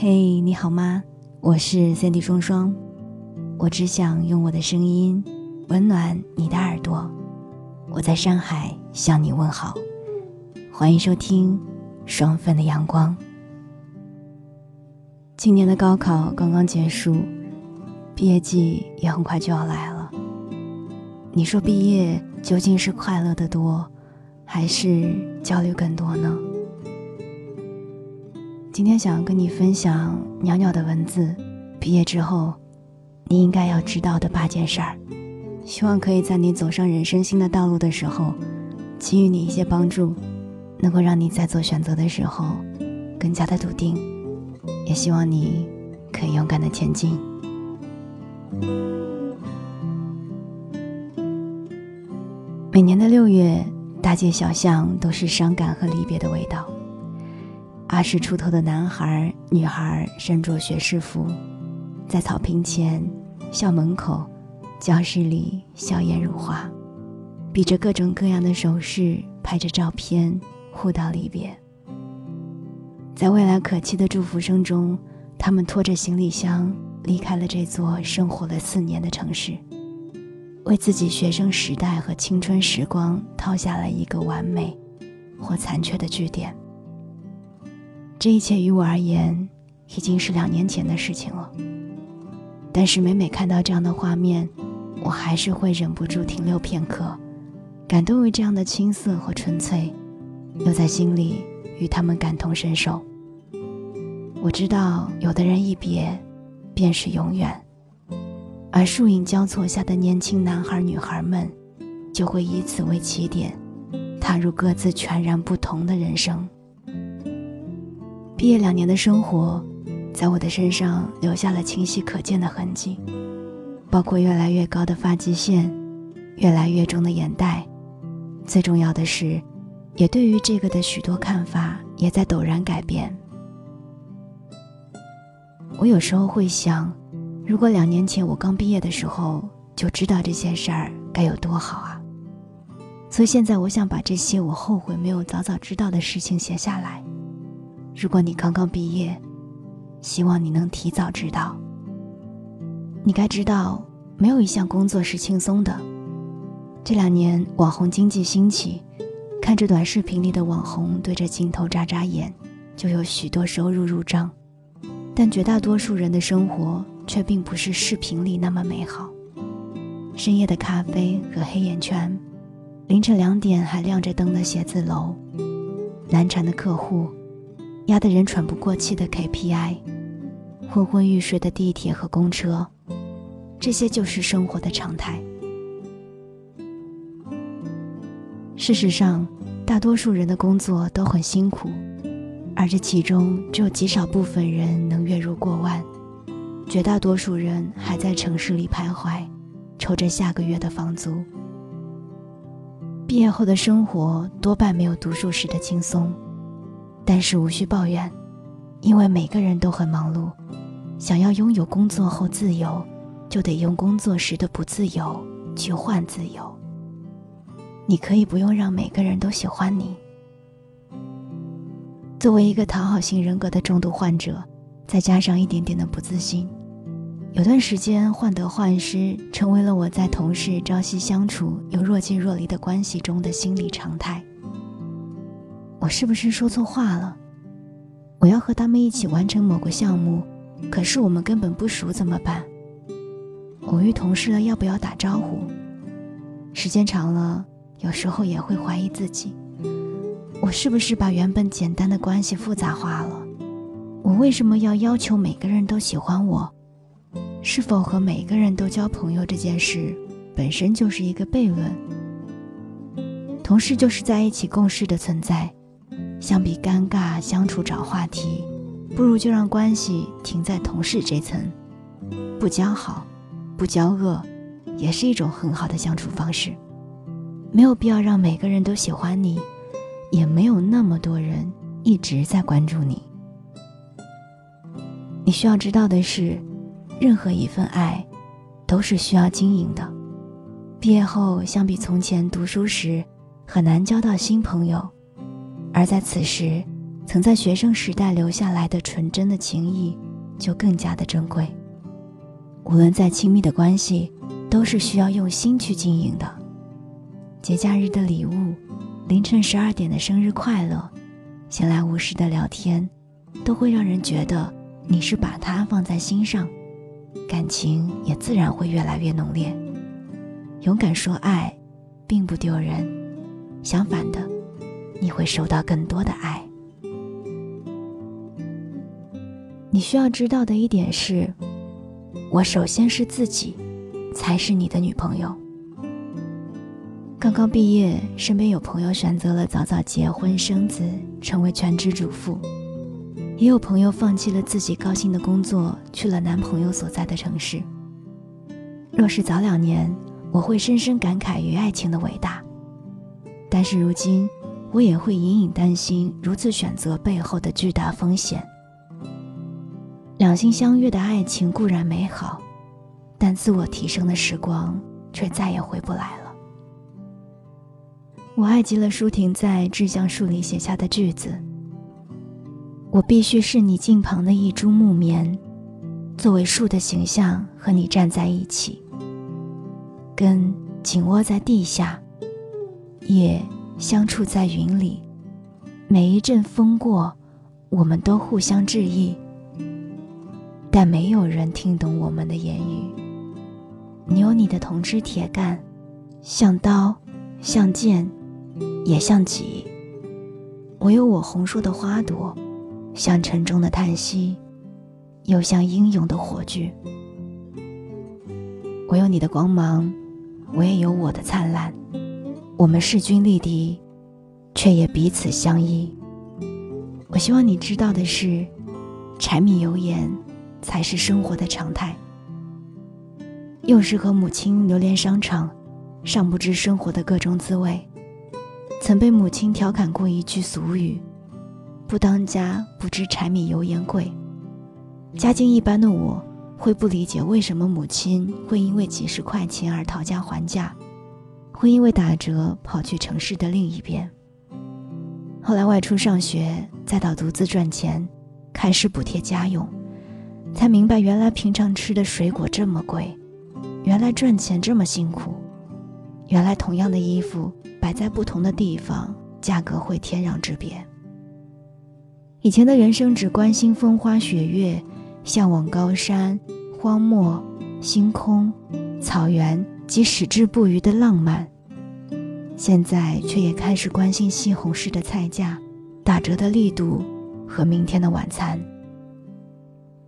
嘿，你好吗？我是 Cindy 双双，我只想用我的声音温暖你的耳朵。我在上海向你问好，欢迎收听双份的阳光。今年的高考刚刚结束，毕业季也很快就要来了。你说毕业究竟是快乐的多，还是焦虑更多呢？今天想要跟你分享袅袅的文字，毕业之后，你应该要知道的八件事儿，希望可以在你走上人生新的道路的时候，给予你一些帮助，能够让你在做选择的时候更加的笃定，也希望你可以勇敢的前进。每年的六月，大街小巷都是伤感和离别的味道。二十出头的男孩、女孩身着学士服，在草坪前、校门口、教室里笑颜如花，比着各种各样的手势，拍着照片，互道离别。在未来可期的祝福声中，他们拖着行李箱离开了这座生活了四年的城市，为自己学生时代和青春时光套下了一个完美或残缺的句点。这一切于我而言，已经是两年前的事情了。但是每每看到这样的画面，我还是会忍不住停留片刻，感动于这样的青涩和纯粹，又在心里与他们感同身受。我知道，有的人一别，便是永远，而树影交错下的年轻男孩女孩们，就会以此为起点，踏入各自全然不同的人生。毕业两年的生活，在我的身上留下了清晰可见的痕迹，包括越来越高的发际线，越来越重的眼袋。最重要的是，也对于这个的许多看法也在陡然改变。我有时候会想，如果两年前我刚毕业的时候就知道这些事儿，该有多好啊！所以现在，我想把这些我后悔没有早早知道的事情写下来。如果你刚刚毕业，希望你能提早知道。你该知道，没有一项工作是轻松的。这两年网红经济兴起，看着短视频里的网红对着镜头眨眨眼，就有许多收入入账。但绝大多数人的生活却并不是视频里那么美好。深夜的咖啡和黑眼圈，凌晨两点还亮着灯的写字楼，难缠的客户。压得人喘不过气的 KPI，昏昏欲睡的地铁和公车，这些就是生活的常态。事实上，大多数人的工作都很辛苦，而这其中只有极少部分人能月入过万，绝大多数人还在城市里徘徊，愁着下个月的房租。毕业后的生活多半没有读书时的轻松。但是无需抱怨，因为每个人都很忙碌。想要拥有工作后自由，就得用工作时的不自由去换自由。你可以不用让每个人都喜欢你。作为一个讨好型人格的重度患者，再加上一点点的不自信，有段时间患得患失成为了我在同事朝夕相处又若即若离的关系中的心理常态。我是不是说错话了？我要和他们一起完成某个项目，可是我们根本不熟，怎么办？偶遇同事了，要不要打招呼？时间长了，有时候也会怀疑自己：我是不是把原本简单的关系复杂化了？我为什么要要求每个人都喜欢我？是否和每个人都交朋友这件事，本身就是一个悖论？同事就是在一起共事的存在。相比尴尬相处找话题，不如就让关系停在同事这层，不交好，不交恶，也是一种很好的相处方式。没有必要让每个人都喜欢你，也没有那么多人一直在关注你。你需要知道的是，任何一份爱，都是需要经营的。毕业后，相比从前读书时，很难交到新朋友。而在此时，曾在学生时代留下来的纯真的情谊，就更加的珍贵。无论再亲密的关系，都是需要用心去经营的。节假日的礼物，凌晨十二点的生日快乐，闲来无事的聊天，都会让人觉得你是把他放在心上，感情也自然会越来越浓烈。勇敢说爱，并不丢人，相反的，你会收到更多的爱。你需要知道的一点是，我首先是自己，才是你的女朋友。刚刚毕业，身边有朋友选择了早早结婚生子，成为全职主妇；也有朋友放弃了自己高薪的工作，去了男朋友所在的城市。若是早两年，我会深深感慨于爱情的伟大，但是如今，我也会隐隐担心如此选择背后的巨大风险。两心相悦的爱情固然美好，但自我提升的时光却再也回不来了。我爱极了舒婷在《致橡树》里写下的句子：“我必须是你近旁的一株木棉，作为树的形象和你站在一起，根紧握在地下，叶相处在云里。每一阵风过，我们都互相致意。”但没有人听懂我们的言语。你有你的铜枝铁干，像刀，像剑，也像戟；我有我红硕的花朵，像沉重的叹息，又像英勇的火炬。我有你的光芒，我也有我的灿烂。我们势均力敌，却也彼此相依。我希望你知道的是，柴米油盐。才是生活的常态。幼时和母亲流连商场，尚不知生活的各种滋味，曾被母亲调侃过一句俗语：“不当家不知柴米油盐贵。”家境一般的我，会不理解为什么母亲会因为几十块钱而讨价还价，会因为打折跑去城市的另一边。后来外出上学，再到独自赚钱，开始补贴家用。才明白，原来平常吃的水果这么贵，原来赚钱这么辛苦，原来同样的衣服摆在不同的地方，价格会天壤之别。以前的人生只关心风花雪月，向往高山、荒漠、星空、草原及矢志不渝的浪漫，现在却也开始关心西红柿的菜价、打折的力度和明天的晚餐。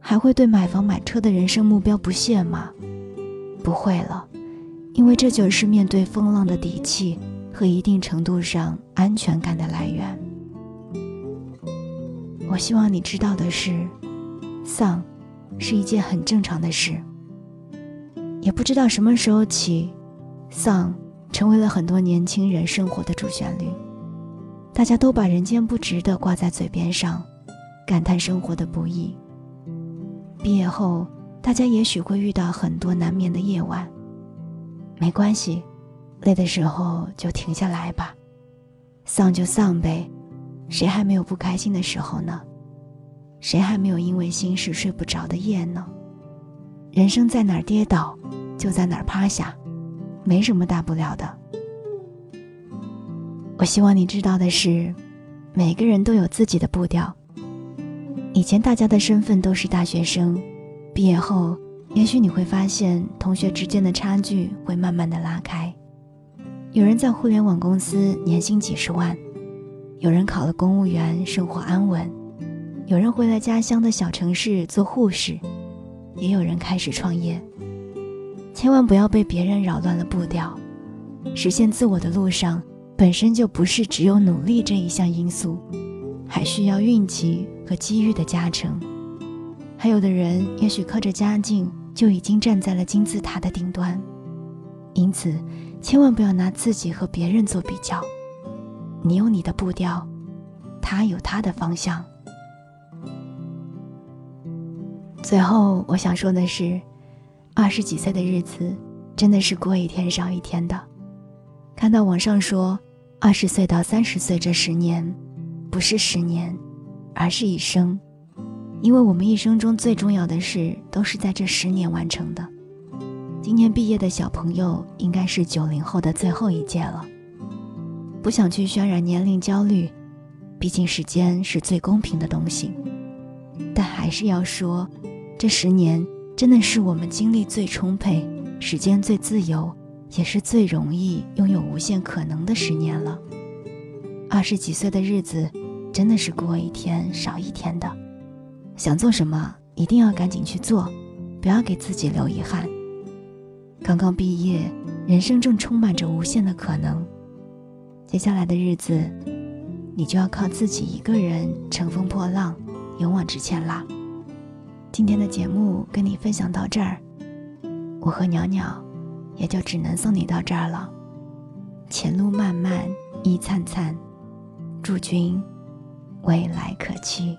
还会对买房买车的人生目标不屑吗？不会了，因为这就是面对风浪的底气和一定程度上安全感的来源。我希望你知道的是，丧是一件很正常的事。也不知道什么时候起，丧成为了很多年轻人生活的主旋律。大家都把“人间不值得”挂在嘴边上，感叹生活的不易。毕业后，大家也许会遇到很多难眠的夜晚。没关系，累的时候就停下来吧，丧就丧呗，谁还没有不开心的时候呢？谁还没有因为心事睡不着的夜呢？人生在哪儿跌倒，就在哪儿趴下，没什么大不了的。我希望你知道的是，每个人都有自己的步调。以前大家的身份都是大学生，毕业后，也许你会发现同学之间的差距会慢慢的拉开。有人在互联网公司年薪几十万，有人考了公务员生活安稳，有人回了家乡的小城市做护士，也有人开始创业。千万不要被别人扰乱了步调，实现自我的路上本身就不是只有努力这一项因素。还需要运气和机遇的加成，还有的人也许靠着家境就已经站在了金字塔的顶端，因此千万不要拿自己和别人做比较。你有你的步调，他有他的方向。最后，我想说的是，二十几岁的日子真的是过一天少一天的。看到网上说，二十岁到三十岁这十年。不是十年，而是一生，因为我们一生中最重要的事都是在这十年完成的。今年毕业的小朋友应该是九零后的最后一届了。不想去渲染年龄焦虑，毕竟时间是最公平的东西。但还是要说，这十年真的是我们精力最充沛、时间最自由，也是最容易拥有无限可能的十年了。二十几岁的日子，真的是过一天少一天的。想做什么，一定要赶紧去做，不要给自己留遗憾。刚刚毕业，人生正充满着无限的可能。接下来的日子，你就要靠自己一个人乘风破浪，勇往直前啦。今天的节目跟你分享到这儿，我和袅袅也就只能送你到这儿了。前路漫漫，亦灿灿，祝君未来可期。